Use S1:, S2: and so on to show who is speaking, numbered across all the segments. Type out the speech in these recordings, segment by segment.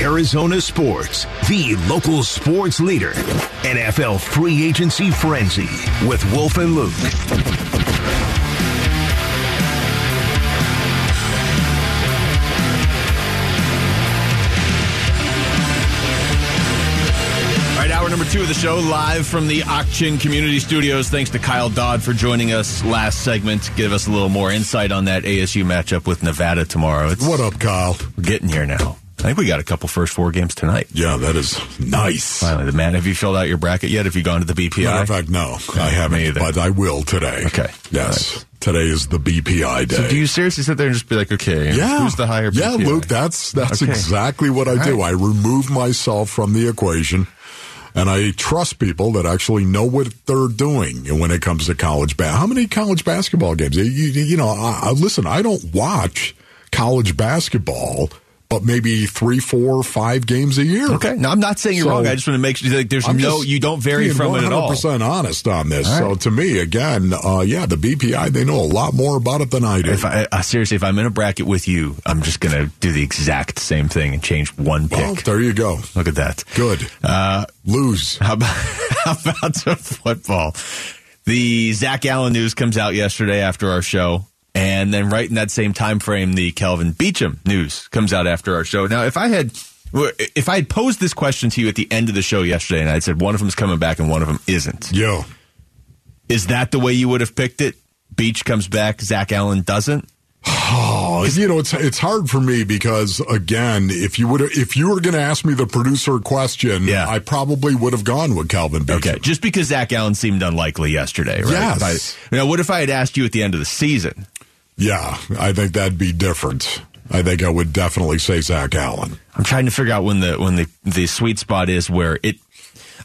S1: Arizona Sports, the local sports leader. NFL Free Agency Frenzy with Wolf and Luke.
S2: All right, hour number two of the show, live from the Auction Community Studios. Thanks to Kyle Dodd for joining us last segment. Give us a little more insight on that ASU matchup with Nevada tomorrow. It's,
S3: What up, Kyle?
S2: We're getting here now. I think we got a couple first four games tonight.
S3: Yeah, that is nice.
S2: Finally, the man. Have you filled out your bracket yet? Have you gone to the BPI?
S3: Matter of fact, no, I haven't,
S2: either.
S3: but I will today.
S2: Okay.
S3: Yes. Today is the BPI day.
S2: So do you seriously sit there and just be like, okay,
S3: yeah.
S2: who's the higher BPI?
S3: Yeah, Luke, that's that's
S2: Okay.
S3: exactly what I do.
S2: right.
S3: I remove myself from the equation. And I trust people that actually know what they're doing when it comes to college basketball. How many college basketball games? You, you, you know, I, I, listen, I don't watch college basketball, but maybe three, four, five games a year.
S2: Okay. No, I'm not saying you're
S3: So-
S2: wrong. I just want to make sure like, there's
S3: I'm
S2: no, you don't vary from it at all.
S3: 100% honest on this.
S2: All
S3: So to me, again, uh, yeah, the BPI, they know a lot more about it than I do.
S2: If I, uh, seriously, if I'm in a bracket with you, I'm just going to do the exact same thing and change one pick.
S3: well, there you go.
S2: Look at that.
S3: Good.
S2: Uh,
S3: Lose.
S2: How about, how about some football? The Zach Allen news comes out yesterday after our show. And then right in that same time frame, the Kelvin Beachum news comes out after our show. Now, if I had if I had posed this question to you at the end of the show yesterday and I said one of them's coming back and one of them isn't,
S3: yo,
S2: is that the way you would have picked it? Beach comes back, Zach Allen doesn't.
S3: Oh, you know, it's it's hard for me because again, if you would if you were going to ask me the producer question,
S2: Yeah.
S3: I probably would have gone with Calvin Beachum.
S2: Okay, just because Zach Allen seemed unlikely yesterday, right?
S3: Yes.
S2: I- now, what if I had asked you at the end of the season?
S3: Yeah, I think that'd be different. I think I would definitely say Zach Allen.
S2: I'm trying to figure out when the when the the sweet spot is where it.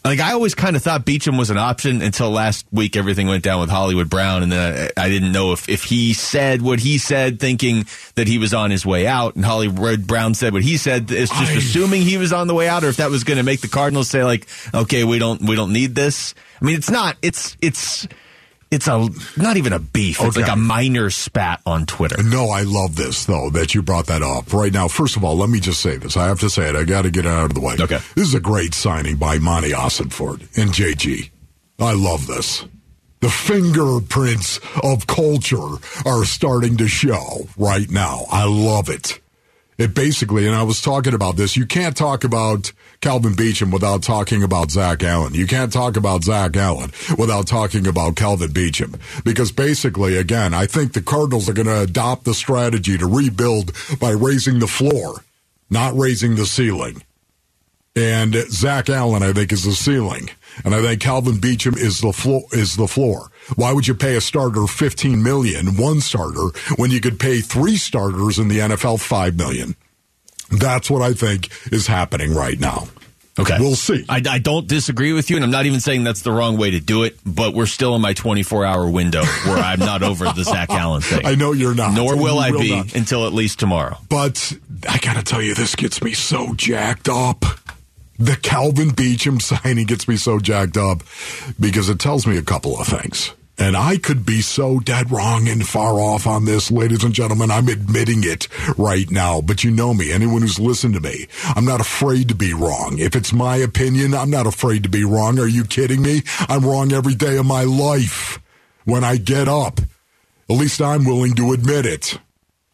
S2: Like I always kind of thought Beachum was an option until last week. Everything went down with Hollywood Brown, and then I, I didn't know if if he said what he said, thinking that he was on his way out, and Hollywood Brown said what he said, it's just
S3: I-
S2: assuming he was on the way out, or if that was going to make the Cardinals say like, okay, we don't we don't need this. I mean, it's not. It's it's it's a not even a beef. It's
S3: Okay.
S2: like a minor spat on Twitter.
S3: No, I love this though that you brought that up right now. First of all, let me just say this. I have to say it. I got to get it out of the way.
S2: Okay.
S3: This is a great signing by Monty Ossenfort and JG. I love this. The fingerprints of culture are starting to show right now. I love it. It basically, and I was talking about this, you can't talk about Calvin Beachum without talking about Zach Allen. You can't talk about Zach Allen without talking about Calvin Beachum. Because basically, again, I think the Cardinals are going to adopt the strategy to rebuild by raising the floor, not raising the ceiling. And Zach Allen, I think, is the ceiling. And I think Calvin Beachum is the floor is the floor. Why would you pay a starter 15 million, one starter, when you could pay three starters in the NFL 5 million? That's what I think is happening right now.
S2: Okay.
S3: We'll see.
S2: I, I don't disagree with you, and I'm not even saying that's the wrong way to do it, but we're still in my 24 hour window where I'm not over the Zach Allen thing.
S3: I know you're not.
S2: Nor
S3: You
S2: will I be
S3: not.
S2: until at least tomorrow.
S3: But I got to tell you, this gets me so jacked up. The Calvin Beachum signing gets me so jacked up because it tells me a couple of things. And I could be so dead wrong and far off on this, ladies and gentlemen. I'm admitting it right now. But you know me, anyone who's listened to me, I'm not afraid to be wrong. If it's my opinion, I'm not afraid to be wrong. Are you kidding me? I'm wrong every day of my life when I get up. At least I'm willing to admit it.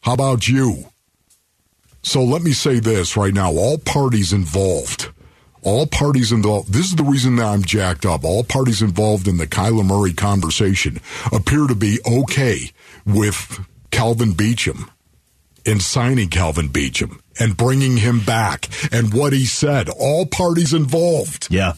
S3: How about you? So let me say this right now. All parties involved, all parties involved, this is the reason that I'm jacked up. All parties involved in the Kyler Murray conversation appear to be okay with Calvin Beachum and signing Calvin Beachum and bringing him back and what he said. All parties involved.
S2: Yeah.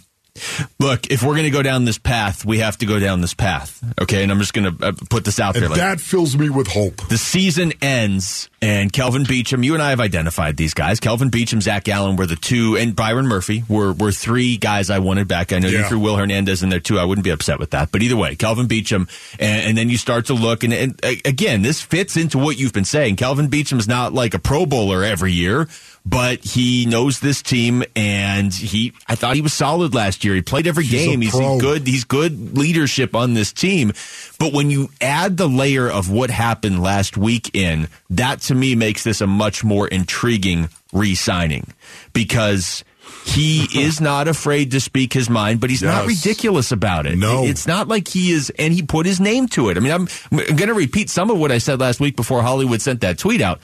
S2: Look, if we're going to go down this path, we have to go down this path. Okay. And I'm just going to uh, put this out there.
S3: And
S2: Like,
S3: that fills me with hope.
S2: the season ends, and Kelvin Beachum, you and I have identified these guys. Kelvin Beachum, Zach Allen were the two, and Byron Murphy were, were three guys I wanted back. I know you threw Will Hernandez in there too. I wouldn't be upset with that. But either way, Kelvin Beachum, and, and then you start to look, and, and again, this fits into what you've been saying. Kelvin Beachum's not like a Pro Bowler every year. But he knows this team, and he. I thought he was solid last year. He played every
S3: He's
S2: game. He's good he's good leadership on this team. But when you add the layer of what happened last week in, that to me makes this a much more intriguing re-signing because he is not afraid to speak his mind, but he's not ridiculous about it.
S3: No.
S2: It's not like he is, and he put his name to it. I mean, I'm, I'm going to repeat some of what I said last week before Hollywood sent that tweet out.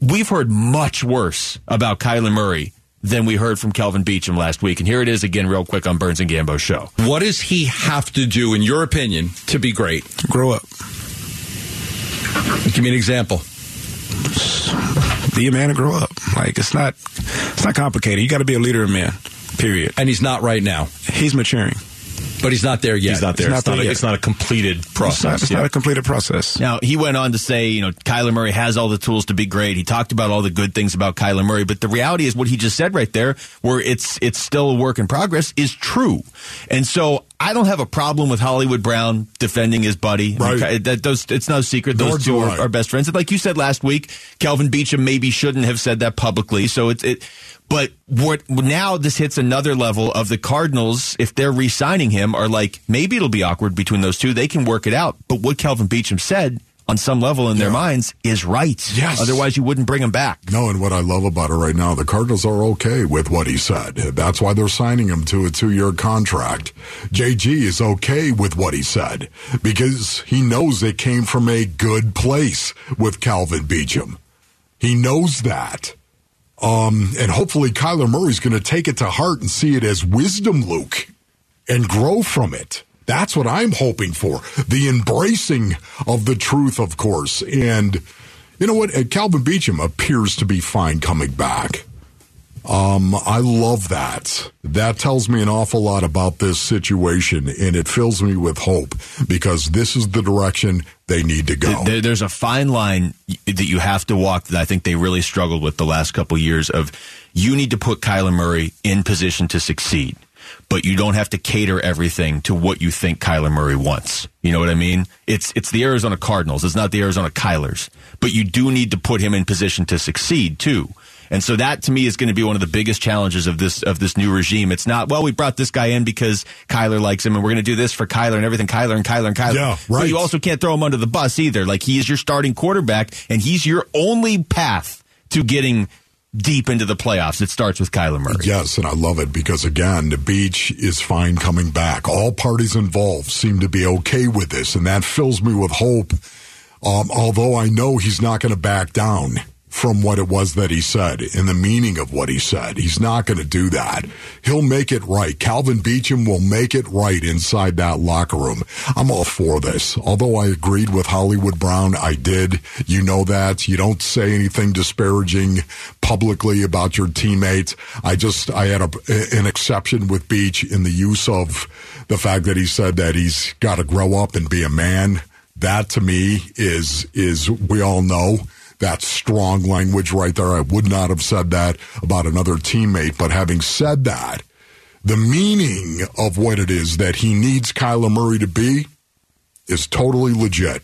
S2: We've heard much worse about Kyler Murray than we heard from Kelvin Beachum last week. And here it is again, real quick on Burns and Gambo's show.
S4: What does he have to do, in your opinion, to be great?
S5: Grow up.
S4: Give me an example.
S5: Be a man and grow up. Like it's not it's not complicated. You got to be a leader of men. Period.
S4: And he's not right now,
S5: He's maturing.
S4: But he's not there yet.
S6: He's not there.
S5: It's
S6: It's
S5: not
S6: not, a, it's not a completed
S5: It's not,
S6: process.
S5: it's
S6: Yeah.
S5: not a completed process.
S2: Now, he went on to say, you know, Kyler Murray has all the tools to be great. He talked about all the good things about Kyler Murray, but the reality is what he just said right there, where it's it's still a work in progress, is true. And so I don't have a problem with Hollywood Brown defending his buddy.
S3: Right.
S2: Ky- That, those, it's no secret. Those
S3: Nor
S2: two are,
S3: I.
S2: are best friends. And like you said last week, Kelvin Beachum maybe shouldn't have said that publicly. So it's it. But what now this hits another level of the Cardinals. If they're re-signing him, are like maybe it'll be awkward between those two. They can work it out. But what Kelvin Beachum said on some level in their minds is right.
S3: Yes.
S2: Otherwise, you wouldn't bring him back.
S3: No, and what I love about it right now, the Cardinals are okay with what he said. That's why they're signing him to a two year contract. JG is okay with what he said because he knows it came from a good place with Calvin Beachum. He knows that. Um, and hopefully Kyler Murray's going to take it to heart and see it as wisdom, Luke, and grow from it. That's what I'm hoping for. The embracing of the truth, of course. And you know what? Uh, Calvin Beachum appears to be fine coming back. Um, I love that. That tells me an awful lot about this situation, and it fills me with hope because this is the direction they need to go.
S2: There's a fine line that you have to walk that I think they really struggled with the last couple years of you need to put Kyler Murray in position to succeed, but you don't have to cater everything to what you think Kyler Murray wants. You know what I mean? It's it's the Arizona Cardinals. It's not the Arizona Kylers, but you do need to put him in position to succeed too. And so that to me is going to be one of the biggest challenges of this of this new regime. It's not well we brought this guy in because Kyler likes him and we're going to do this for Kyler and everything Kyler and Kyler and Kyler.
S3: Yeah,
S2: But
S3: right.
S2: you also can't throw him under the bus either. Like he is your starting quarterback and he's your only path to getting deep into the playoffs. It starts with Kyler Murray.
S3: Yes, and I love it because again, the beach is fine coming back. All parties involved seem to be okay with this, and that fills me with hope. Um, although I know he's not going to back down from what it was that he said and the meaning of what he said. He's not going to do that. He'll make it right. Calvin Beachum will make it right inside that locker room. I'm all for this. Although I agreed with Hollywood Brown, I did. You know that. You don't say anything disparaging publicly about your teammates. I just, I had a, an exception with Beach in the use of the fact that he said that he's got to grow up and be a man. That to me is, is, we all know that's strong language right there. I would not have said that about another teammate. But having said that, the meaning of what it is that he needs Kyler Murray to be is totally legit.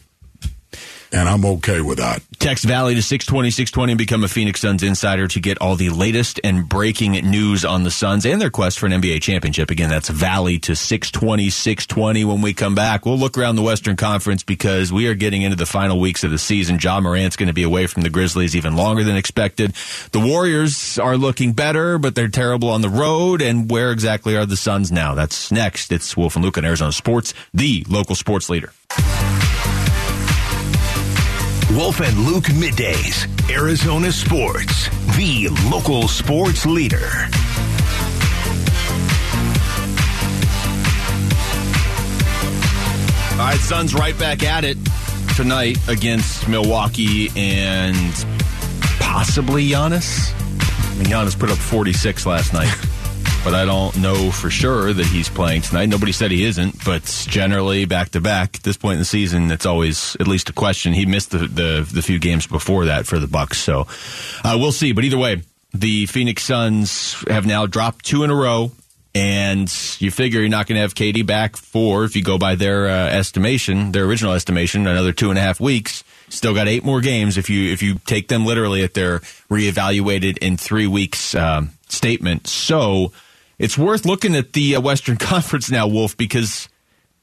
S3: And I'm okay with that.
S2: Text Valley to 620, 620 and become a Phoenix Suns insider to get all the latest and breaking news on the Suns and their quest for an NBA championship. Again, that's Valley to 620, 620. When we come back, we'll look around the Western Conference because we are getting into the final weeks of the season. Ja Morant's going to be away from the Grizzlies even longer than expected. The Warriors are looking better, but they're terrible on the road. And where exactly are the Suns now? That's next. It's Wolf and Luke on Arizona Sports, the local sports leader.
S1: Wolf and Luke middays, Arizona Sports, the local sports leader.
S2: All right, Suns right back at it tonight against Milwaukee and possibly Giannis. I mean, Giannis put up 46 last night, but I don't know for sure that he's playing tonight. Nobody said he isn't, but generally back to back at this point in the season, it's always at least a question. He missed the the, the few games before that for the Bucks, so uh, we'll see. But either way, the Phoenix Suns have now dropped two in a row. And you figure you're not going to have KD back for, if you go by their uh, estimation, their original estimation, another two and a half weeks. Still got eight more games if you if you take them literally at their reevaluated in three weeks um, statement. So it's worth looking at the uh, Western Conference now, Wolf, because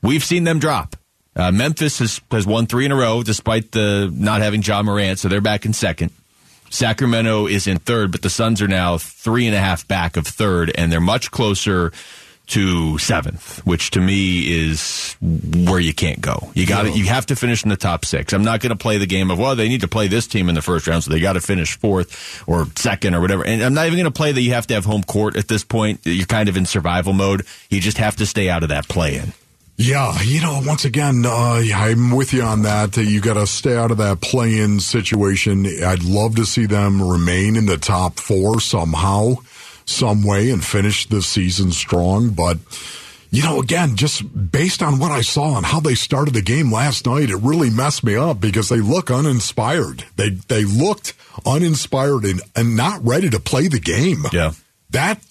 S2: we've seen them drop. Uh, Memphis has has won three in a row despite the not having Ja Morant, so they're back in second. Sacramento is in third, but the Suns are now three and a half back of third, and they're much closer to seventh, which to me is where you can't go. You got to You have to finish in the top six. I'm not going to play the game of well, they need to play this team in the first round, so they got to finish fourth or second or whatever. And I'm not even going to play that you have to have home court at this point. You're kind of in survival mode. You just have to stay out of that play in.
S3: Yeah, you know, once again, uh, I'm with you on that. You got to stay out of that play-in situation. I'd love to see them remain in the top four somehow, some way, and finish the season strong. But you know, again, just based on what I saw and how they started the game last night, it really messed me up because they look uninspired. They they looked uninspired and, and not ready to play the game.
S2: Yeah,
S3: that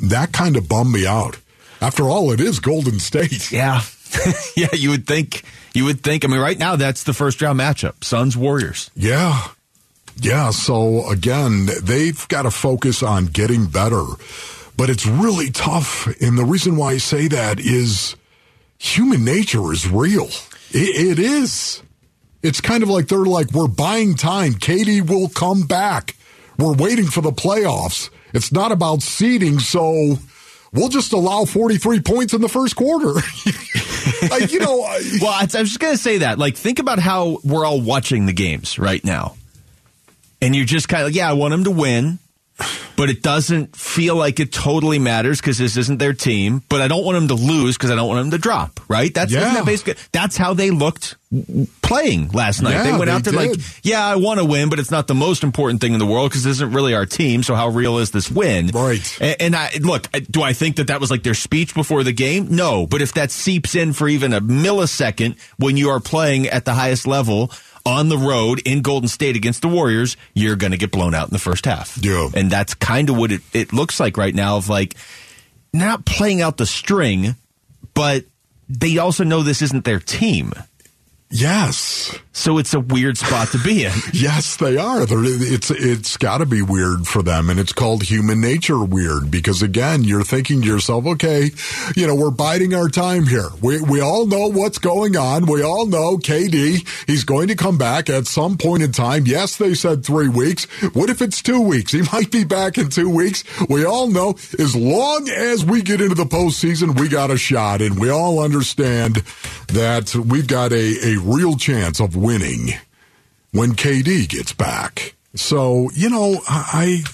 S3: that kind of bummed me out. After all, it is Golden State.
S2: Yeah. yeah, you would think you would think I mean right now that's the first round matchup. Suns Warriors.
S3: Yeah. Yeah, so again, they've got to focus on getting better. But it's really tough. And the reason why I say that is human nature is real. it, it is. It's kind of like they're like, we're buying time. KD will come back. We're waiting for the playoffs. It's not about seeding, so we'll just allow 43 points in the first quarter. like, you know.
S2: well, I, was just going to say that. Like, think about how we're all watching the games right now. And you're just kind of like, yeah, I want them to win but it doesn't feel like it totally matters because this isn't their team. But I don't want them to lose because I don't want them to drop. Right? That's
S3: yeah.
S2: that basically that's how they looked playing last night. Yeah, they went they out there did. like, yeah, I want to win, but it's not the most important thing in the world because this isn't really our team. So how real is this win?
S3: Right.
S2: And, and I look, do I think that that was like their speech before the game? No. But if that seeps in for even a millisecond when you are playing at the highest level on the road in Golden State against the Warriors, you're going to get blown out in the first half.
S3: Yeah.
S2: And that's kind of what it, it looks like right now of like not playing out the string, but they also know this isn't their team.
S3: Yes.
S2: So it's a weird spot to be in.
S3: yes, they are. They're, it's it's got to be weird for them, and it's called human nature weird because again, you're thinking to yourself, okay, you know, we're biding our time here. We we all know what's going on. We all know KD. He's going to come back at some point in time. Yes, they said three weeks. What if it's two weeks? He might be back in two weeks. We all know as long as we get into the postseason, we got a shot, and we all understand that we've got a, a real chance of winning when KD gets back. So, you know, I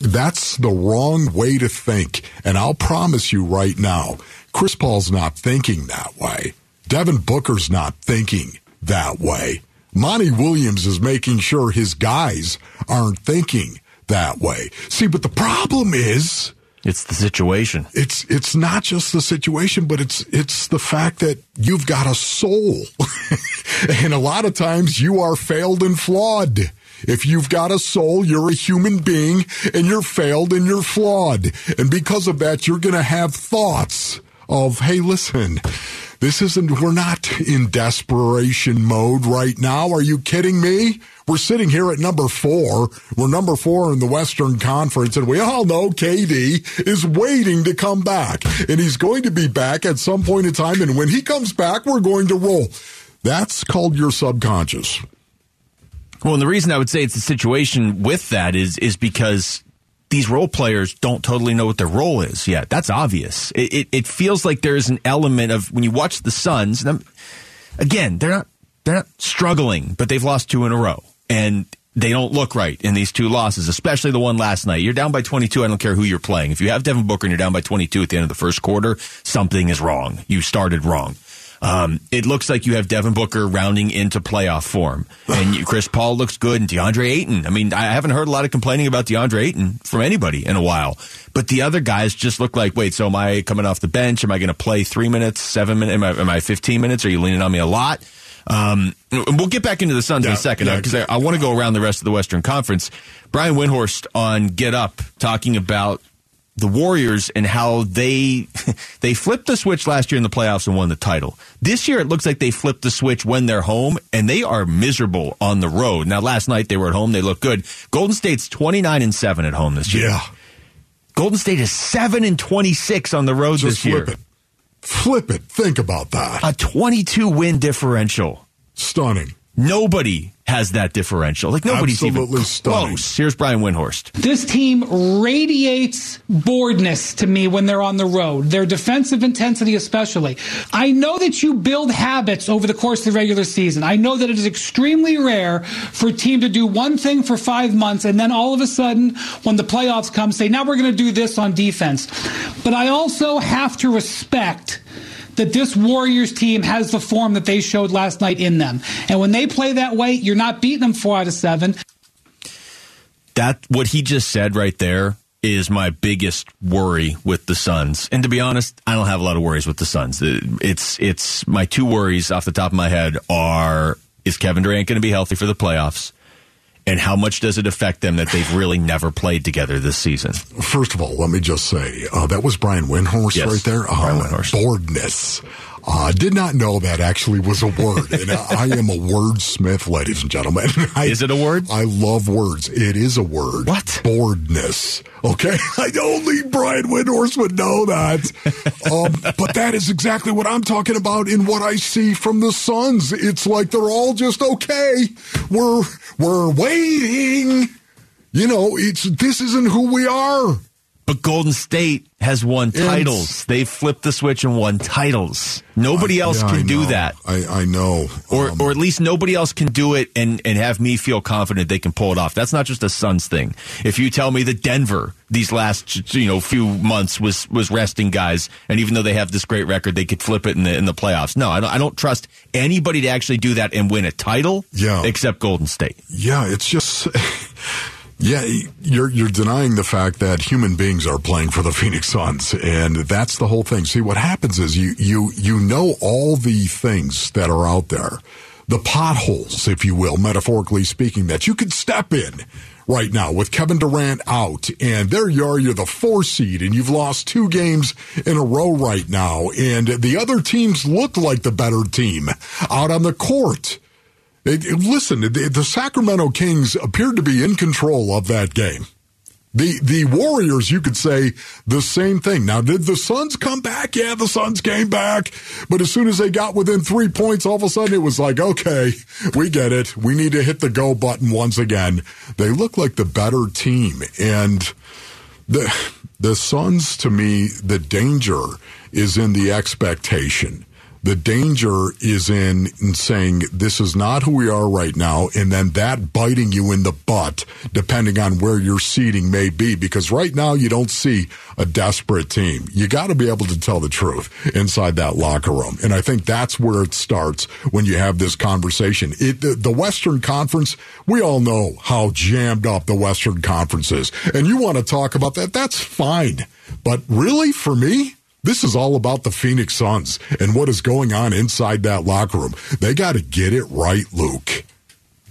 S3: that's the wrong way to think. And I'll promise you right now, Chris Paul's not thinking that way. Devin Booker's not thinking that way. Monty Williams is making sure his guys aren't thinking that way. See, but the problem is
S2: it's the situation.
S3: It's it's not just the situation, but it's it's the fact that you've got a soul. and a lot of times you are failed and flawed. If you've got a soul, you're a human being and you're failed and you're flawed. And because of that, you're going to have thoughts of, hey, listen, this isn't, we're not in desperation mode right now. Are you kidding me? We're sitting here at number four. We're number four in the Western Conference, and we all know KD is waiting to come back. And he's going to be back at some point in time. And when he comes back, we're going to roll. That's called your subconscious.
S2: Well, and the reason I would say it's a situation with that is is because these role players don't totally know what their role is yet. That's obvious. It, it, it feels like there's an element of when you watch the Suns. again, they're not they're not struggling, but they've lost two in a row, and they don't look right in these two losses, especially the one last night. You're down by 22. I don't care who you're playing. If you have Devin Booker and you're down by 22 at the end of the first quarter, something is wrong. You started wrong. Um, it looks like you have Devin Booker rounding into playoff form, and you, Chris Paul looks good, and DeAndre Ayton. I mean, I haven't heard a lot of complaining about DeAndre Ayton from anybody in a while, but the other guys just look like, wait, so am I coming off the bench? Am I going to play three minutes, seven minutes? Am I, am I 15 minutes? Are you leaning on me a lot? Um, we'll get back into the Suns yeah, in a second because yeah, I, I want to go around the rest of the Western Conference. Brian Windhorst on Get Up talking about the Warriors and how they they flipped the switch last year in the playoffs and won the title. This year it looks like they flipped the switch when they're home and they are miserable on the road. Now last night they were at home, they look good. Golden State's 29 and 7 at home this year.
S3: Yeah.
S2: Golden State is 7 and 26 on the road
S3: Just
S2: this year.
S3: Flip it. Flip it. Think about that.
S2: A 22 win differential.
S3: Stunning.
S2: Nobody has that differential. Like nobody's
S3: Absolutely
S2: even
S3: stunning.
S2: close. Here's Brian Windhorst.
S6: This team radiates boredness to me when they're on the road, their defensive intensity especially. I know that you build habits over the course of the regular season. I know that it is extremely rare for a team to do one thing for five months and then all of a sudden, when the playoffs come, say, now we're going to do this on defense. But I also have to respect that this Warriors team has the form that they showed last night in them. And when they play that way, you're not beating them four out of seven.
S2: That what he just said right there is my biggest worry with the Suns. And to be honest, I don't have a lot of worries with the Suns. It's it's my two worries off the top of my head are is Kevin Durant going to be healthy for the playoffs? And how much does it affect them that they've really never played together this season?
S3: First of all, let me just say uh, that was Brian Windhorst
S2: Yes,
S3: right there.
S2: Brian
S3: Uh,
S2: Windhorst.
S3: Boredness. I uh, did not know that actually was a word. and I am a wordsmith, ladies and gentlemen. I,
S2: Is it a word?
S3: I love words. It is a word.
S2: What?
S3: Boredness. Okay. I only Brian Windhorst would know that. um, but that is exactly what I'm talking about in what I see from the Suns. It's like they're all just okay. We're, we're waiting. You know, it's, this isn't who we are.
S2: But Golden State has won titles. They've flipped the switch and won titles. Nobody else
S3: Yeah,
S2: can
S3: I
S2: do that.
S3: I, I know.
S2: Or,
S3: Um,
S2: or at least nobody else can do it and, and have me feel confident they can pull it off. That's not just a Suns thing. If you tell me that Denver these last you know few months was was resting guys, and even though they have this great record, they could flip it in the in the playoffs. No, I don't, I don't trust anybody to actually do that and win a title.
S3: Yeah.
S2: except Golden State.
S3: yeah, it's just. Yeah, you're you're denying the fact that human beings are playing for the Phoenix Suns, and that's the whole thing. See, what happens is you you you know all the things that are out there, the potholes, if you will, metaphorically speaking, that you could step in right now with Kevin Durant out, and there you are, you're the four seed, and you've lost two games in a row right now, and the other teams look like the better team out on the court. It- it- listen, the, the Sacramento Kings appeared to be in control of that game. The the Warriors, you could say the same thing. Now, did the Suns come back? Yeah, the Suns came back. But as soon as they got within three points, all of a sudden it was like, okay, we get it. We need to hit the go button once again. They look like the better team. And the the Suns, to me, the danger is in the expectation. The danger is in, in saying this is not who we are right now, and then that biting you in the butt, depending on where your seating may be. Because right now you don't see a desperate team. You got to be able to tell the truth inside that locker room, and I think that's where it starts when you have this conversation. It, the, the Western Conference, we all know how jammed up the Western Conference is, and you want to talk about that. That's fine, but really, for me. This is all about the Phoenix Suns and what is going on inside that locker room. They got to get it right, Luke.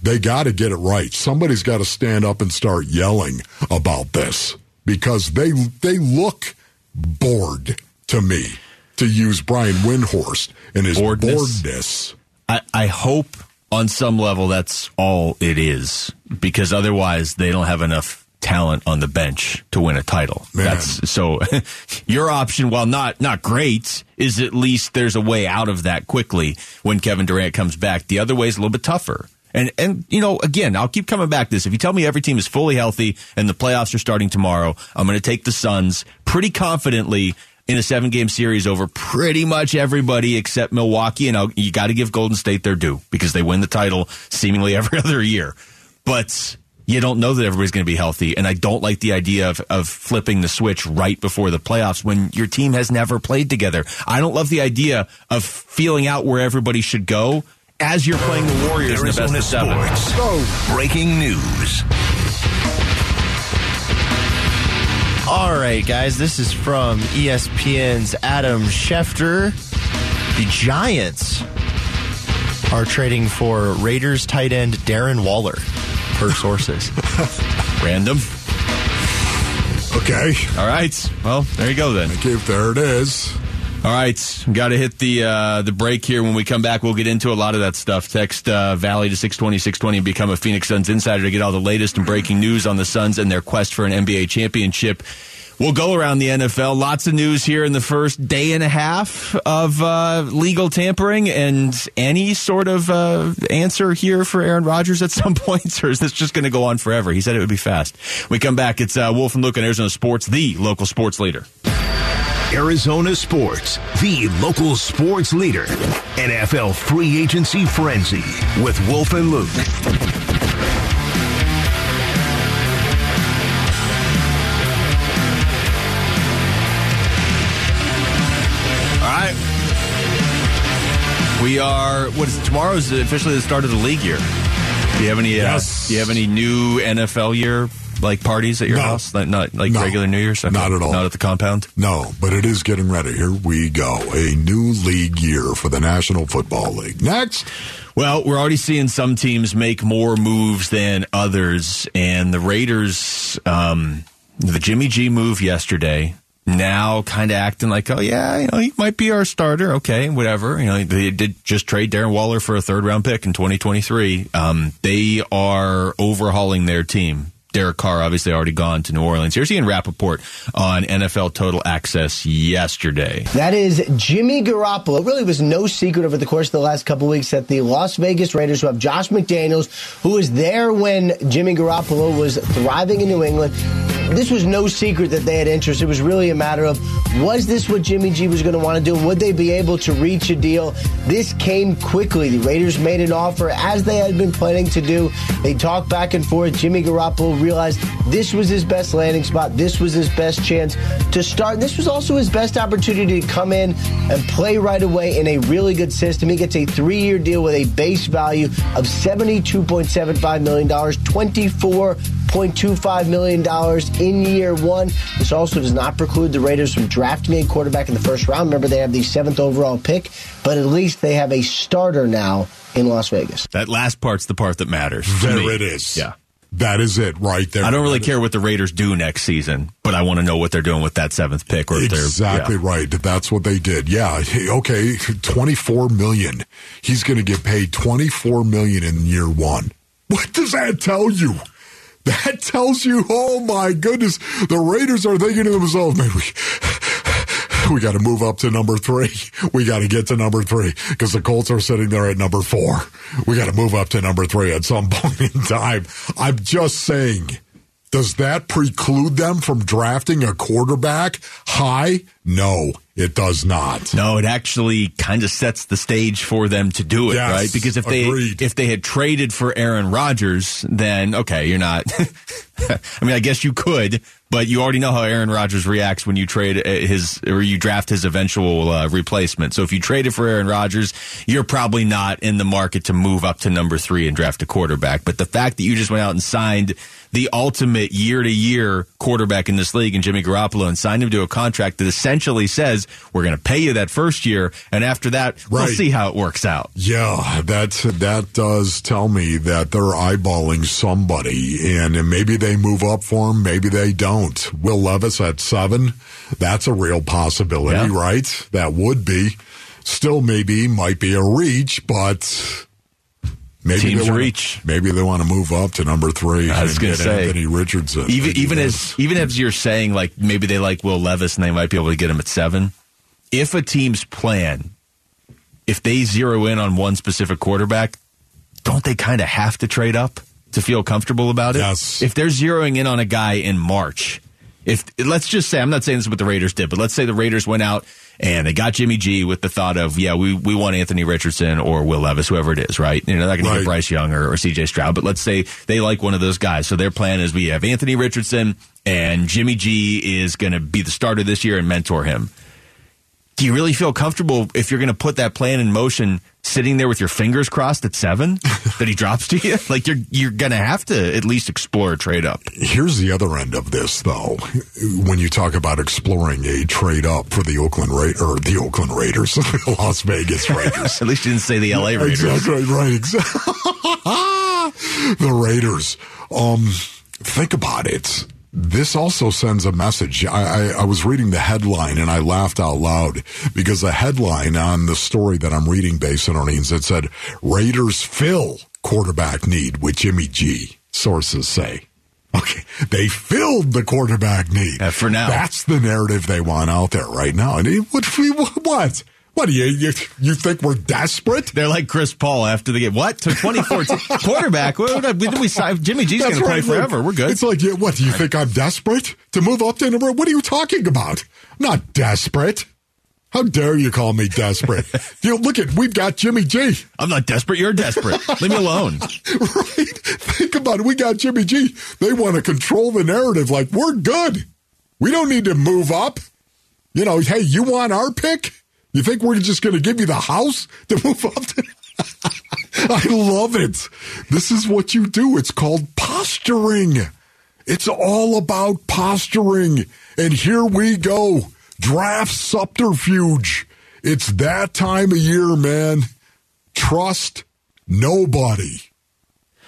S3: They got to get it right. Somebody's got to stand up and start yelling about this because they they look bored to me. To use Brian Windhorst and his
S2: Boredness.
S3: boredness.
S2: I, I hope on some level that's all it is because otherwise they don't have enough talent on the bench to win a title.
S3: Man.
S2: That's so your option while not not great is at least there's a way out of that quickly when Kevin Durant comes back. The other way is a little bit tougher. And and you know again, I'll keep coming back to this. If you tell me every team is fully healthy and the playoffs are starting tomorrow, I'm going to take the Suns pretty confidently in a seven game series over pretty much everybody except Milwaukee. And I'll, you got to give Golden State their due because they win the title seemingly every other year. But you don't know that everybody's going to be healthy. And I don't like the idea of, of flipping the switch right before the playoffs when your team has never played together. I don't love the idea of feeling out where everybody should go as you're playing the Warriors in the best of seven.
S1: Sports. Breaking news.
S7: All right, guys, this is from ESPN's Adam Schefter. The Giants are trading for Raiders tight end Darren Waller, per sources.
S2: Random.
S3: Okay.
S2: All right. Well, there you go then.
S3: Okay, there it is.
S2: All right, got to hit the uh, the break here. When we come back, we'll get into a lot of that stuff. Text uh, Valley to 620, 620 and become a Phoenix Suns insider to get all the latest and breaking news on the Suns and their quest for an NBA championship. We'll go around the NFL. Lots of news here in the first day and a half of uh, legal tampering, and any sort of uh, answer here for Aaron Rodgers at some point, or is this just going to go on forever? He said it would be fast. we come back. It's uh, Wolf and Luke on Arizona Sports, the local sports leader.
S1: Arizona Sports, the local sports leader. NFL free agency frenzy with Wolf and Luke.
S2: We are. What is tomorrow? Is officially the start of the league year. Do you have any? Uh, do you have any new NFL year like parties at your
S3: No.
S2: house? Like, not like
S3: No.
S2: regular New Year's. Okay.
S3: Not at all.
S2: Not at the compound.
S3: No, but it is getting ready. Here we go. A new league year for the National Football League. Next.
S2: Well, we're already seeing some teams make more moves than others, and the Raiders, um, the Jimmy G move yesterday. Now, kind of acting like, oh yeah, you know, he might be our starter. Okay, whatever. You know, they did just trade Darren Waller for a third round pick in 2023. Um, they are overhauling their team. Derek Carr obviously already gone to New Orleans. Here's Ian Rapoport on NFL Total Access yesterday.
S8: That is Jimmy Garoppolo. It really was no secret over the course of the last couple weeks that the Las Vegas Raiders, who have Josh McDaniels, who was there when Jimmy Garoppolo was thriving in New England, this was no secret that they had interest. It was really a matter of was this what Jimmy G was going to want to do? Would they be able to reach a deal? This came quickly. The Raiders made an offer as they had been planning to do. They talked back and forth. Jimmy Garoppolo realized this was his best landing spot. This was his best chance to start. This was also his best opportunity to come in and play right away in a really good system. He gets a three year deal with a base value of $72.75 million, 24 $0.25 million in year one. This also does not preclude the Raiders from drafting a quarterback in the first round. Remember, they have the seventh overall pick, but at least they have a starter now in Las Vegas.
S2: That last part's the part that matters.
S3: There
S2: me.
S3: it is.
S2: Yeah.
S3: That is it right there.
S2: I don't really
S3: That-
S2: care what the Raiders do next season, but I want to know what they're doing with that seventh pick. Or if
S3: Exactly
S2: yeah.
S3: right. That's what they did. Yeah. Okay. 24 million. He's going to get paid 24 million in year one. What does that tell you? That tells you, oh my goodness, the Raiders are thinking to themselves, man, we, got to move up to number three. We got to get to number three because the Colts are sitting there at number four. We got to move up to number three at some point in time. I'm just saying. Does that preclude them from drafting a quarterback high? No, it does not.
S2: No, it actually kind of sets the stage for them to do it,
S3: Yes,
S2: right? Because if they if they had traded for Aaron Rodgers, then okay, you're not. I mean, I guess you could, but you already know how Aaron Rodgers reacts when you trade uh, his or you draft his eventual uh, replacement. So if you traded for Aaron Rodgers, you're probably not in the market to move up to number three and draft a quarterback. But the fact that you just went out and signed the ultimate year to year quarterback in this league and Jimmy Garoppolo and signed him to a contract that essentially says we're going to pay you that first year, and after that we'll see how it works out.
S3: Yeah, that that does tell me that they're eyeballing somebody, and maybe they move up for him, maybe they don't. Will Levis at seven, that's a real possibility,
S2: Yeah.
S3: right? That would be. Still, maybe might be a reach, but maybe
S2: Teams
S3: they wanna,
S2: reach.
S3: Maybe they want to move up to number three.
S2: I was gonna say.
S3: Anthony Richardson.
S2: Even
S3: Maybe
S2: even as even as you're saying, like maybe they like Will Levis and they might be able to get him at seven. If a team's plan, if they zero in on one specific quarterback, don't they kind of have to trade up to feel comfortable about it?
S3: Yes.
S2: If they're zeroing in on a guy in March, if let's just say I'm not saying this is what the Raiders did, but let's say the Raiders went out and they got Jimmy G with the thought of yeah we we want Anthony Richardson or Will Levis whoever it is right you know they're not going to get Bryce Young or, or C.J. Stroud but let's say they like one of those guys so their plan is we have Anthony Richardson and Jimmy G is going to be the starter this year and mentor him. Do you really feel comfortable if you're going to put that plan in motion, sitting there with your fingers crossed at seven that he drops to you? Like you're you're going to have to at least explore a trade up.
S3: Here's the other end of this, though. When you talk about exploring a trade up for the Oakland Ra- or the Oakland Raiders, the Las Vegas Raiders.
S2: At least you didn't say the L.A. Raiders.
S3: Exactly right. Exactly. the Raiders. Um, think about it. This also sends a message. I, I, I was reading the headline and I laughed out loud because the headline on the story that I'm reading based on earnings it said Raiders fill quarterback need with Jimmy G. Sources say. Okay, they filled the quarterback need
S2: Uh, for now.
S3: That's the narrative they want out there right now. And it- what? What? What do you, you you think we're desperate?
S2: They're like Chris Paul after the game. What? To 2014 quarterback? What, what, we, we, sign- Jimmy G's going to play forever. We're good.
S3: It's like, yeah, what do you think? I'm desperate to move up to number? What are you talking about? Not desperate. How dare you call me desperate? you know, look at we've got Jimmy G.
S2: I'm not desperate. You're desperate. Leave me alone.
S3: right? Think about it. We got Jimmy G. They want to control the narrative like we're good. We don't need to move up. You know, hey, you want our pick? You think we're just going to give you the house to move up to? I love it. This is what you do. It's called posturing. It's all about posturing. And here we go. Draft subterfuge. It's that time of year, man. Trust nobody.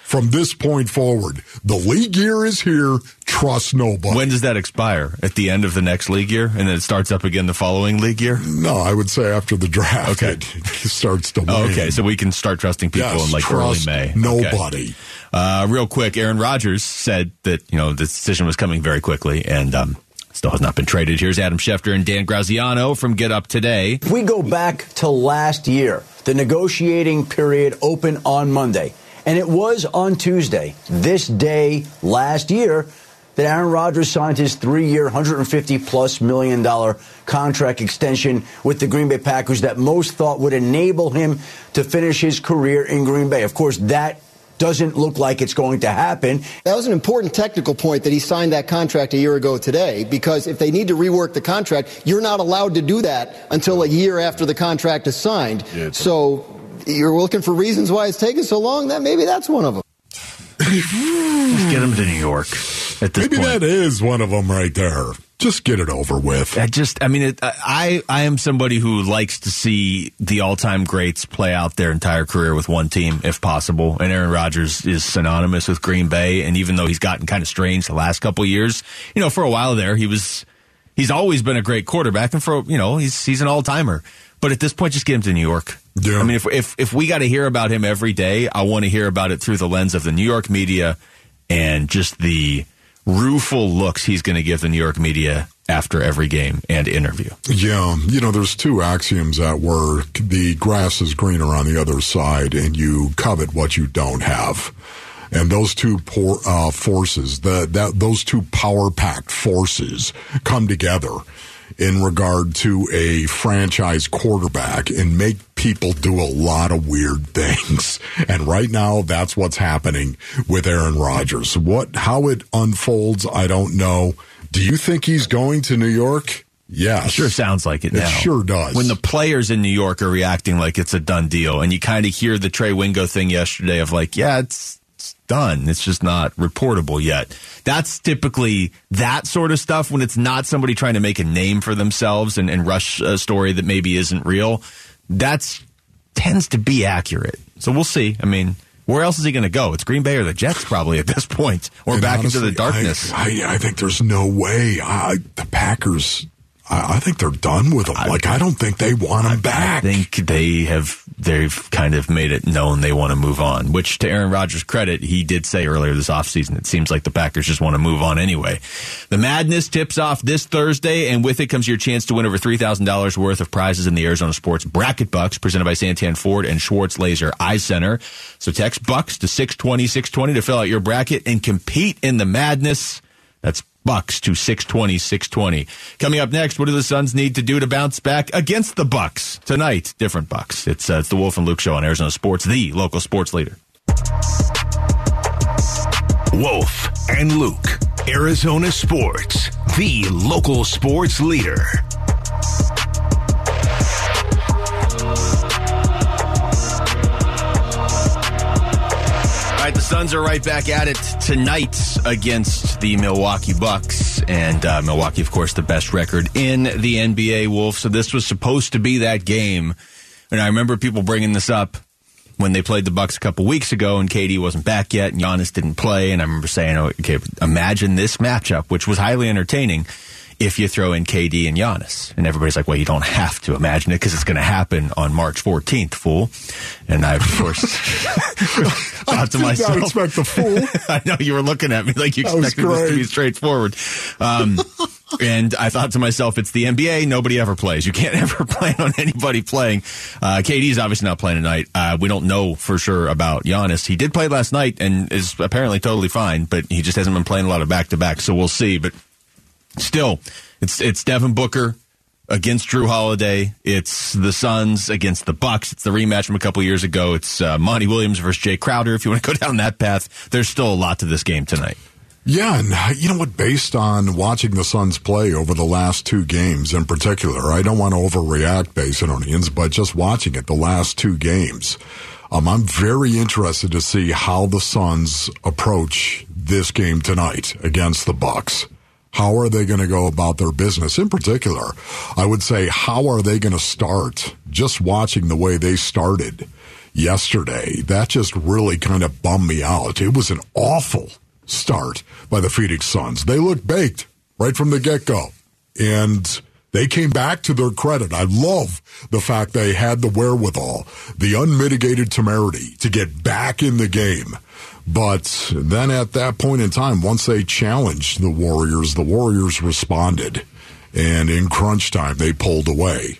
S3: From this point forward, the league year is here. Trust nobody.
S2: When does that expire? At the end of the next league year, and then it starts up again the following league year.
S3: no, I would say after the draft,
S2: Okay.
S3: it starts to wane.
S2: Oh, okay, so we can start trusting people
S3: Yes,
S2: in like
S3: trust
S2: early May. Okay.
S3: Nobody.
S2: Uh, real quick, Aaron Rodgers said that you know the decision was coming very quickly, and um, still has not been traded. Here's Adam Schefter and Dan Graziano from Get Up Today.
S9: If we go back to last year, the negotiating period opened on Monday. And it was on Tuesday, this day last year, that Aaron Rodgers signed his three year, 150 plus million dollar contract extension with the Green Bay Packers that most thought would enable him to finish his career in Green Bay. Of course, that doesn't look like it's going to happen.
S10: That was an important technical point that he signed that contract a year ago today because if they need to rework the contract, you're not allowed to do that until a year after the contract is signed. so you're looking for reasons why it's taking so long, that maybe that's one of them.
S2: Just get him to New York at this
S3: Maybe
S2: point.
S3: that is one of them right there. Just get it over with.
S2: I just, I mean, it, I, I am somebody who likes to see the all-time greats play out their entire career with one team, if possible. And Aaron Rodgers is synonymous with Green Bay. And even though he's gotten kind of strange the last couple of years, you know, for a while there, he was, he's always been a great quarterback, and for you know, he's he's an all-timer. But at this point, just get him to New York.
S3: Yeah.
S2: I mean, if if if we got to hear about him every day, I want to hear about it through the lens of the New York media and just the rueful looks he's going to give the New York media after every game and interview.
S3: Yeah, you know, there's two axioms at work. The grass is greener on the other side, and you covet what you don't have. And those two por- uh, forces, the, that those two power packed forces, come together in regard to a franchise quarterback and make people do a lot of weird things. And right now, that's what's happening with Aaron Rodgers. What, how it unfolds, I don't know. Do you think he's going to New York? Yes.
S2: Sure sounds like it
S3: It
S2: now.
S3: sure does.
S2: When the players in New York are reacting like it's a done deal, and you kind of hear the Trey Wingo thing yesterday of like, yeah, it's done. It's just not reportable yet. That's typically that sort of stuff when it's not somebody trying to make a name for themselves and, and rush a story that maybe isn't real. That's tends to be accurate. So we'll see. I mean, where else is he going to go? It's Green Bay or the Jets probably at this point, or
S3: And
S2: back into the darkness.
S3: I, I, I think there's no way. I, the Packers, I, I think they're done with him. like, I don't think they want him back.
S2: I think they have they've kind of made it known they want to move on. Which, to Aaron Rodgers' credit, he did say earlier this offseason, it seems like the Packers just want to move on anyway. The madness tips off this Thursday, and with it comes your chance to win over three thousand dollars worth of prizes in the Arizona Sports Bracket Bucks, presented by Santan Ford and Schwartz Laser Eye Center. So text Bucks to six twenty six twenty to fill out your bracket and compete in the madness. That's Bucks to 620 620. Coming up next, what do the Suns need to do to bounce back against the Bucks tonight? Different Bucks. It's uh, it's the Wolf and Luke show on Arizona Sports, the local sports leader.
S1: Wolf and Luke, Arizona Sports, the local sports leader.
S2: All right, the Suns are right back at it tonight against the Milwaukee Bucks, and uh, Milwaukee, of course, the best record in the NBA. Wolf. So this was supposed to be that game, and I remember people bringing this up when they played the Bucks a couple weeks ago, and KD wasn't back yet, and Giannis didn't play, and I remember saying, "Okay, imagine this matchup, which was highly entertaining." If you throw in KD and Giannis. And everybody's like, well, you don't have to imagine it because it's going to happen on March 14th, fool. And I, of course, thought to myself,
S3: expect the fool.
S2: I know you were looking at me like you
S3: That
S2: expected this to be straightforward. Um, and I thought to myself, it's the NBA. Nobody ever plays. You can't ever plan on anybody playing. Uh, KD's obviously not playing tonight. Uh, we don't know for sure about Giannis. He did play last night and is apparently totally fine, but he just hasn't been playing a lot of back to back. So we'll see. But still, it's it's Devin Booker against Jrue Holiday. It's the Suns against the Bucks. It's the rematch from a couple years ago. It's uh, Monty Williams versus Jae Crowder. If you want to go down that path, there's still a lot to this game tonight.
S3: Yeah, and uh, you know what? Based on watching the Suns play over the last two games in particular, I don't want to overreact, Basinonians, but just watching it the last two games, um, I'm very interested to see how the Suns approach this game tonight against the Bucks. How are they going to go about their business? In particular, I would say, how are they going to start? Just watching the way they started yesterday, that just really kind of bummed me out. It was an awful start by the Phoenix Suns. They looked baked right from the get go. And they came back to their credit. I love the fact they had the wherewithal, the unmitigated temerity to get back in the game. But then at that point in time, once they challenged the Warriors, the Warriors responded. And in crunch time, they pulled away.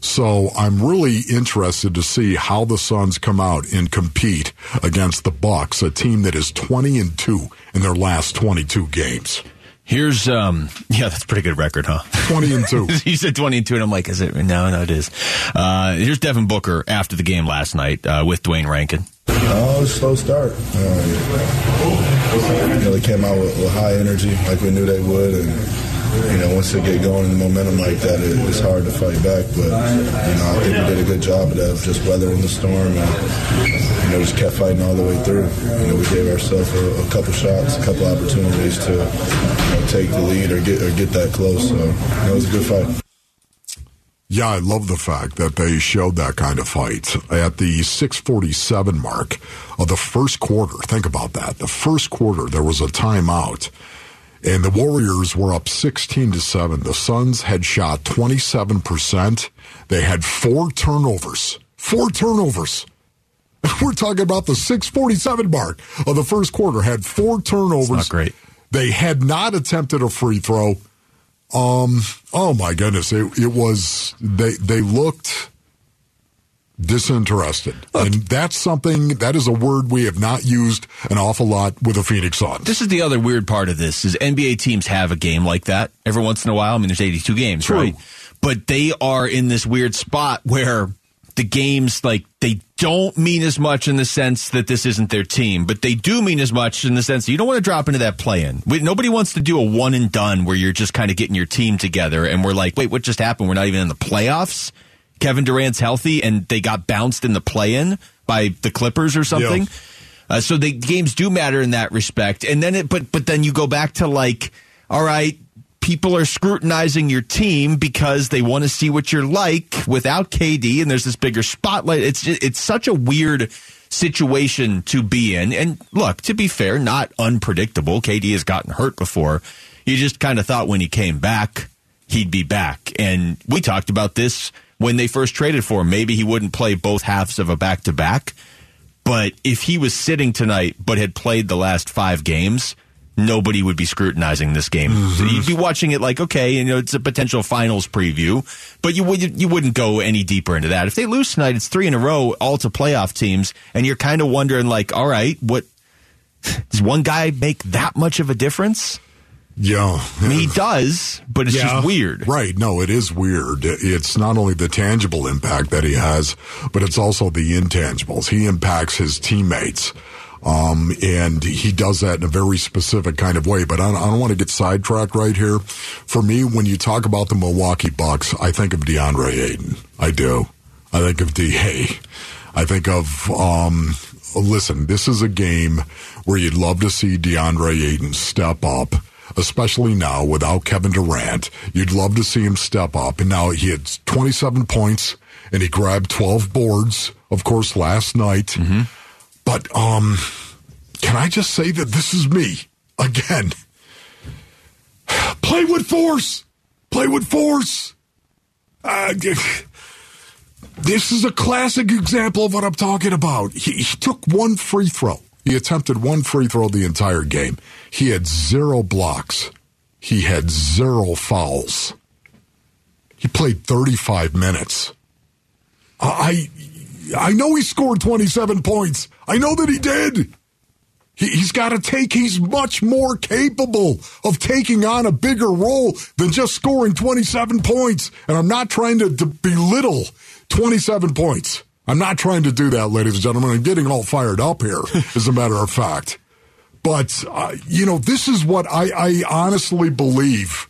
S3: So I'm really interested to see how the Suns come out and compete against the Bucks, a team that is 20 and 2 in their last 22 games.
S2: Here's um yeah, that's a pretty good record, huh?
S3: 20 and 2.
S2: you said 20 and 2 and I'm like, is it? No, no, it is. Uh, here's Devin Booker after the game last night uh, with Duane Rankin.
S11: Oh, slow start. Um, you know, they came out with, with high energy, like we knew they would, and you know, once they get going in the momentum like that, it, it's hard to fight back. But you know, I think we did a good job of that, just weathering the storm, and you know, just kept fighting all the way through. You know, we gave ourselves a, a couple shots, a couple opportunities to you know, take the lead or get or get that close. So you know, it was a good fight.
S3: Yeah, I love the fact that they showed that kind of fight at the 647 mark of the first quarter. Think about that. The first quarter, there was a timeout and the Warriors were up 16 to 7. The Suns had shot 27%. They had four turnovers. Four turnovers. We're talking about the 647 mark of the first quarter. Had four turnovers.
S2: not great.
S3: They had not attempted a free throw. Um. Oh my goodness! It, it was they. They looked disinterested, and that's something that is a word we have not used an awful lot with the Phoenix Suns.
S2: This is the other weird part of this is NBA teams have a game like that every once in a while. I mean, there's 82 games,
S3: True.
S2: right? But they are in this weird spot where the games like they don't mean as much in the sense that this isn't their team, but they do mean as much in the sense that you don't want to drop into that play-in. Nobody wants to do a one and done where you're just kind of getting your team together and we're like, wait, what just happened? We're not even in the playoffs. Kevin Durant's healthy and they got bounced in the play-in by the Clippers or something.
S3: Yeah.
S2: Uh, so the games do matter in that respect. And then it, but but then you go back to like, all right, people are scrutinizing your team because they want to see what you're like without KD, and there's this bigger spotlight. It's just, it's such a weird situation to be in. And look, to be fair, not unpredictable. KD has gotten hurt before. You just kind of thought when he came back, he'd be back. And we talked about this when they first traded for him. Maybe he wouldn't play both halves of a back to back. But if he was sitting tonight but had played the last five games, nobody would be scrutinizing this game. So you'd be watching it like, okay, you know, it's a potential finals preview, but you would you wouldn't go any deeper into that. If they lose tonight, it's three in a row, all to playoff teams, and you're kind of wondering, like, all right, what does one guy make that much of a difference?
S3: Yeah.
S2: I mean, he does, but it's
S3: Yeah.
S2: just weird.
S3: Right. No, it is weird. It's not only the tangible impact that he has, but it's also the intangibles. He impacts his teammates. Um, and he does that in a very specific kind of way. But I, I don't want to get sidetracked right here. For me, when you talk about the Milwaukee Bucks, I think of DeAndre Ayton. I do. I think of DA. I think of, um, listen, this is a game where you'd love to see DeAndre Ayton step up, especially now without Kevin Durant. You'd love to see him step up. And now he had 27 points and he grabbed 12 boards, of course, last night. But, um, can I just say that this is me again? Play with force. Play with force. Uh, this is a classic example of what I'm talking about. He, he took one free throw. He attempted one free throw the entire game. He had zero blocks. He had zero fouls. He played 35 minutes. I I know he scored 27 points. I know that he did. He, he's got to take, he's much more capable of taking on a bigger role than just scoring 27 points. And I'm not trying to, to belittle 27 points. I'm not trying to do that, ladies and gentlemen. I'm getting all fired up here, as a matter of fact. But, uh, you know, this is what I, I honestly believe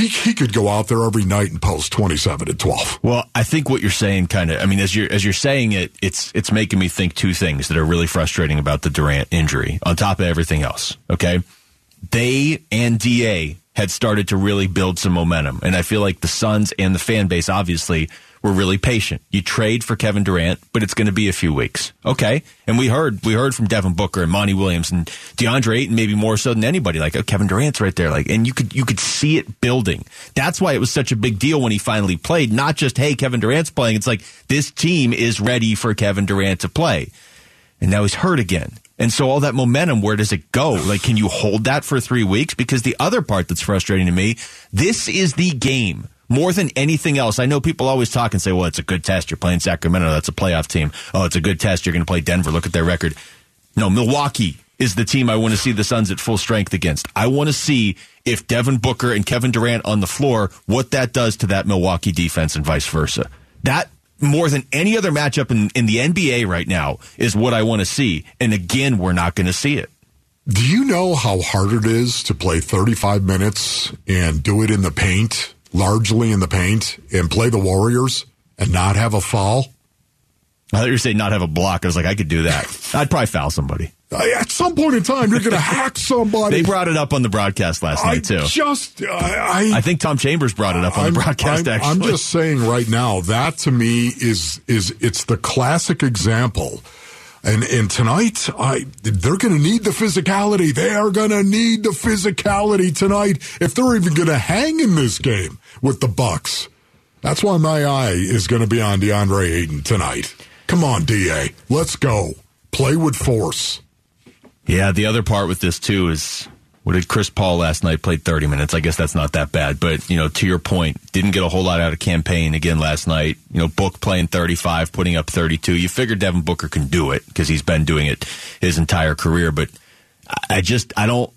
S3: he he could go out there every night and post 27 and 12.
S2: Well, I think what you're saying kind of I mean as you're as you're saying it it's it's making me think two things that are really frustrating about the Durant injury on top of everything else, okay? They and DA had started to really build some momentum and I feel like the Suns and the fan base obviously were really patient. You trade for Kevin Durant, but it's going to be a few weeks. Okay. And we heard, we heard from Devin Booker and Monty Williams and DeAndre Ayton, maybe more so than anybody. Like, oh, Kevin Durant's right there. Like, and you could, you could see it building. That's why it was such a big deal when he finally played. Not just, hey, Kevin Durant's playing. It's like, this team is ready for Kevin Durant to play. And now he's hurt again. And so all that momentum, where does it go? Like, can you hold that for three weeks? Because the other part that's frustrating to me, this is the game more than anything else. I know people always talk and say, well, it's a good test. You're playing Sacramento. That's a playoff team. Oh, it's a good test. You're going to play Denver. Look at their record. No, Milwaukee is the team I want to see the Suns at full strength against. I want to see if Devin Booker and Kevin Durant on the floor, what that does to that Milwaukee defense and vice versa. That more than any other matchup in, in the NBA right now is what I want to see. And again, we're not going to see it.
S3: Do you know how hard it is to play 35 minutes and do it in the paint, largely in the paint, and play the Warriors and not have a foul?
S2: I thought you were saying not have a block. I was like, I could do that. I'd probably foul somebody.
S3: At some point in time, you're going to hack somebody.
S2: They brought it up on the broadcast last
S3: I
S2: night too.
S3: Just, I,
S2: I think Tom Chambers brought it up on
S3: I'm,
S2: the broadcast.
S3: I'm,
S2: actually,
S3: I'm just saying right now that to me is is it's the classic example. And and tonight, I they're going to need the physicality. They are going to need the physicality tonight if they're even going to hang in this game with the Bucks. That's why my eye is going to be on DeAndre Ayton tonight. Come on, Da, let's go. Play with force.
S2: Yeah, the other part with this too is what did Chris Paul last night played 30 minutes. I guess that's not that bad, but you know, to your point, didn't get a whole lot out of Cam Payne again last night. You know, Book playing 35, putting up 32. You figure Devin Booker can do it because he's been doing it his entire career, but I just I don't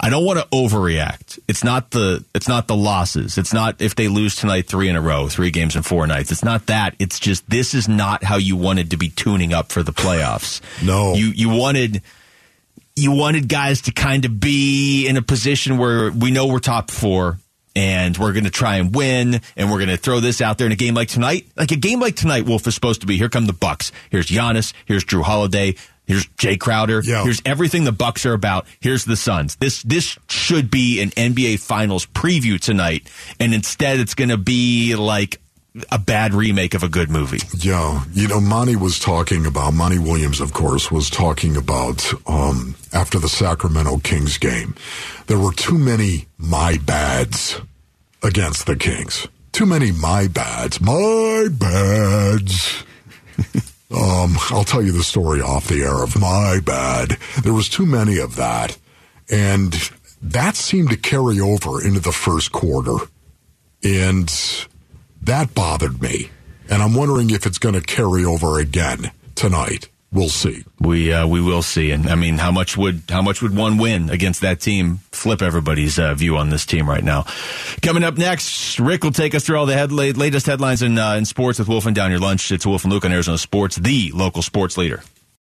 S2: I don't want to overreact. It's not the it's not the losses. It's not if they lose tonight 3 in a row, 3 games in 4 nights. It's not that. It's just this is not how you wanted to be tuning up for the playoffs.
S3: No.
S2: You you wanted you wanted guys to kind of be in a position where we know we're top four and we're going to try and win and we're going to throw this out there in a game like tonight. Like a game like tonight, Wolf is supposed to be here come the Bucks. Here's Giannis. Here's Jrue Holiday. Here's Jae Crowder.
S3: Yeah.
S2: Here's everything the Bucks are about. Here's the Suns. This this should be an NBA Finals preview tonight, and instead it's going to be like a bad remake of a good movie.
S3: Yeah, you know, Monty was talking about Monty Williams, of course, was talking about um, after the Sacramento Kings game, there were too many my bads against the Kings. Too many my bads, my bads. um, I'll tell you the story off the air of my bad. There was too many of that, and that seemed to carry over into the first quarter, and that bothered me. And I'm wondering if it's going to carry over again tonight. We'll see.
S2: We uh, we will see, and I mean, how much would how much would one win against that team flip everybody's uh, view on this team right now? Coming up next, Rick will take us through all the head, latest headlines in uh, in sports with Wolf and Down Your Lunch. It's Wolf and Luke on Arizona Sports, the local sports leader.